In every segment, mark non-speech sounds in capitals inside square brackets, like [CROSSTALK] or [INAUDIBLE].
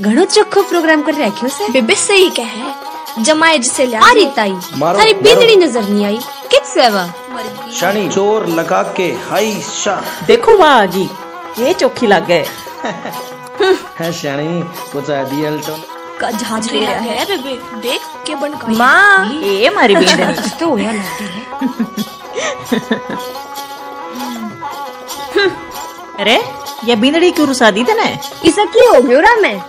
घणो चोखो प्रोग्राम कर रखियो से। बेबे सही कहे। जमाए जिसे लिया अरे ताई। मारो, अरे मारो। बिंदड़ी नज़र नहीं आई। किस सेवा? शनि चोर लगा के हाई शा देखो वाह जी ये चोखी लग गए। [LAUGHS] है शनि कुछ आइडियल तो का जहाज़ ले रहा है? बेबे देख के बन का माँ। ये हमारी बेंदनी [LAUGHS] तो होया लगती है अरे ये बिंदड़ी क्यों रुसा दी तने? इसा की हो गयो रा मैं?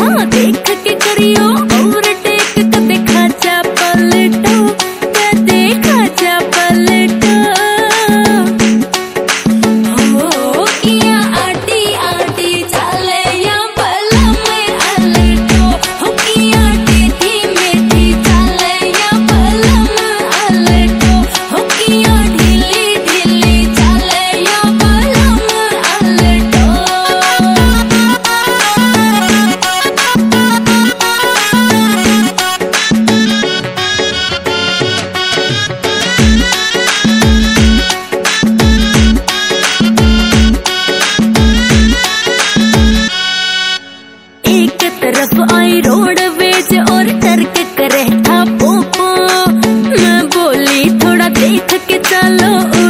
हाँ देख के करियो। मैं बोली थोड़ा देख के चलो।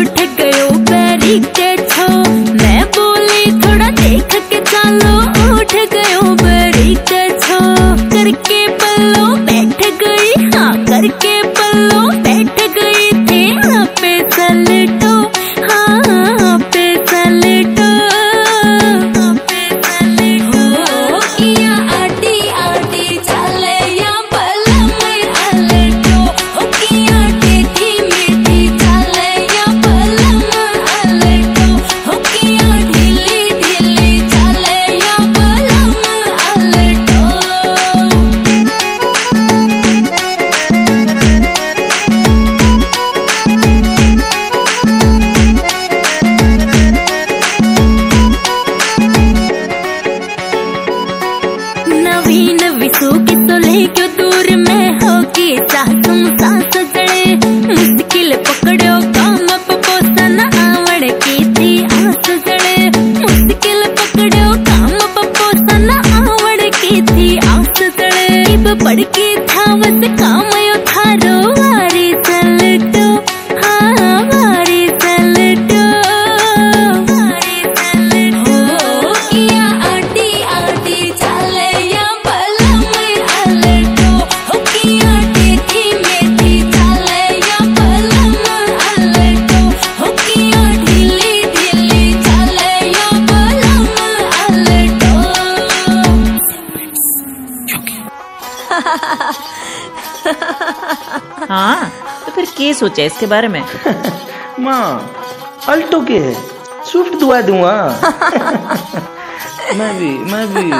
चाह तुम जड़े मुश्किल पकड़ो काम पपोसन आवड़ की थी जड़े मुश्किल पकड़ो काम पपोसन आवड़ की थी आस जड़े इब पड़ हाँ तो फिर के सोचा इसके बारे में? [LAUGHS] माँ, अल्टो के है। स्विफ्ट दुआ दूँगा [LAUGHS] मैं भी मैं भी।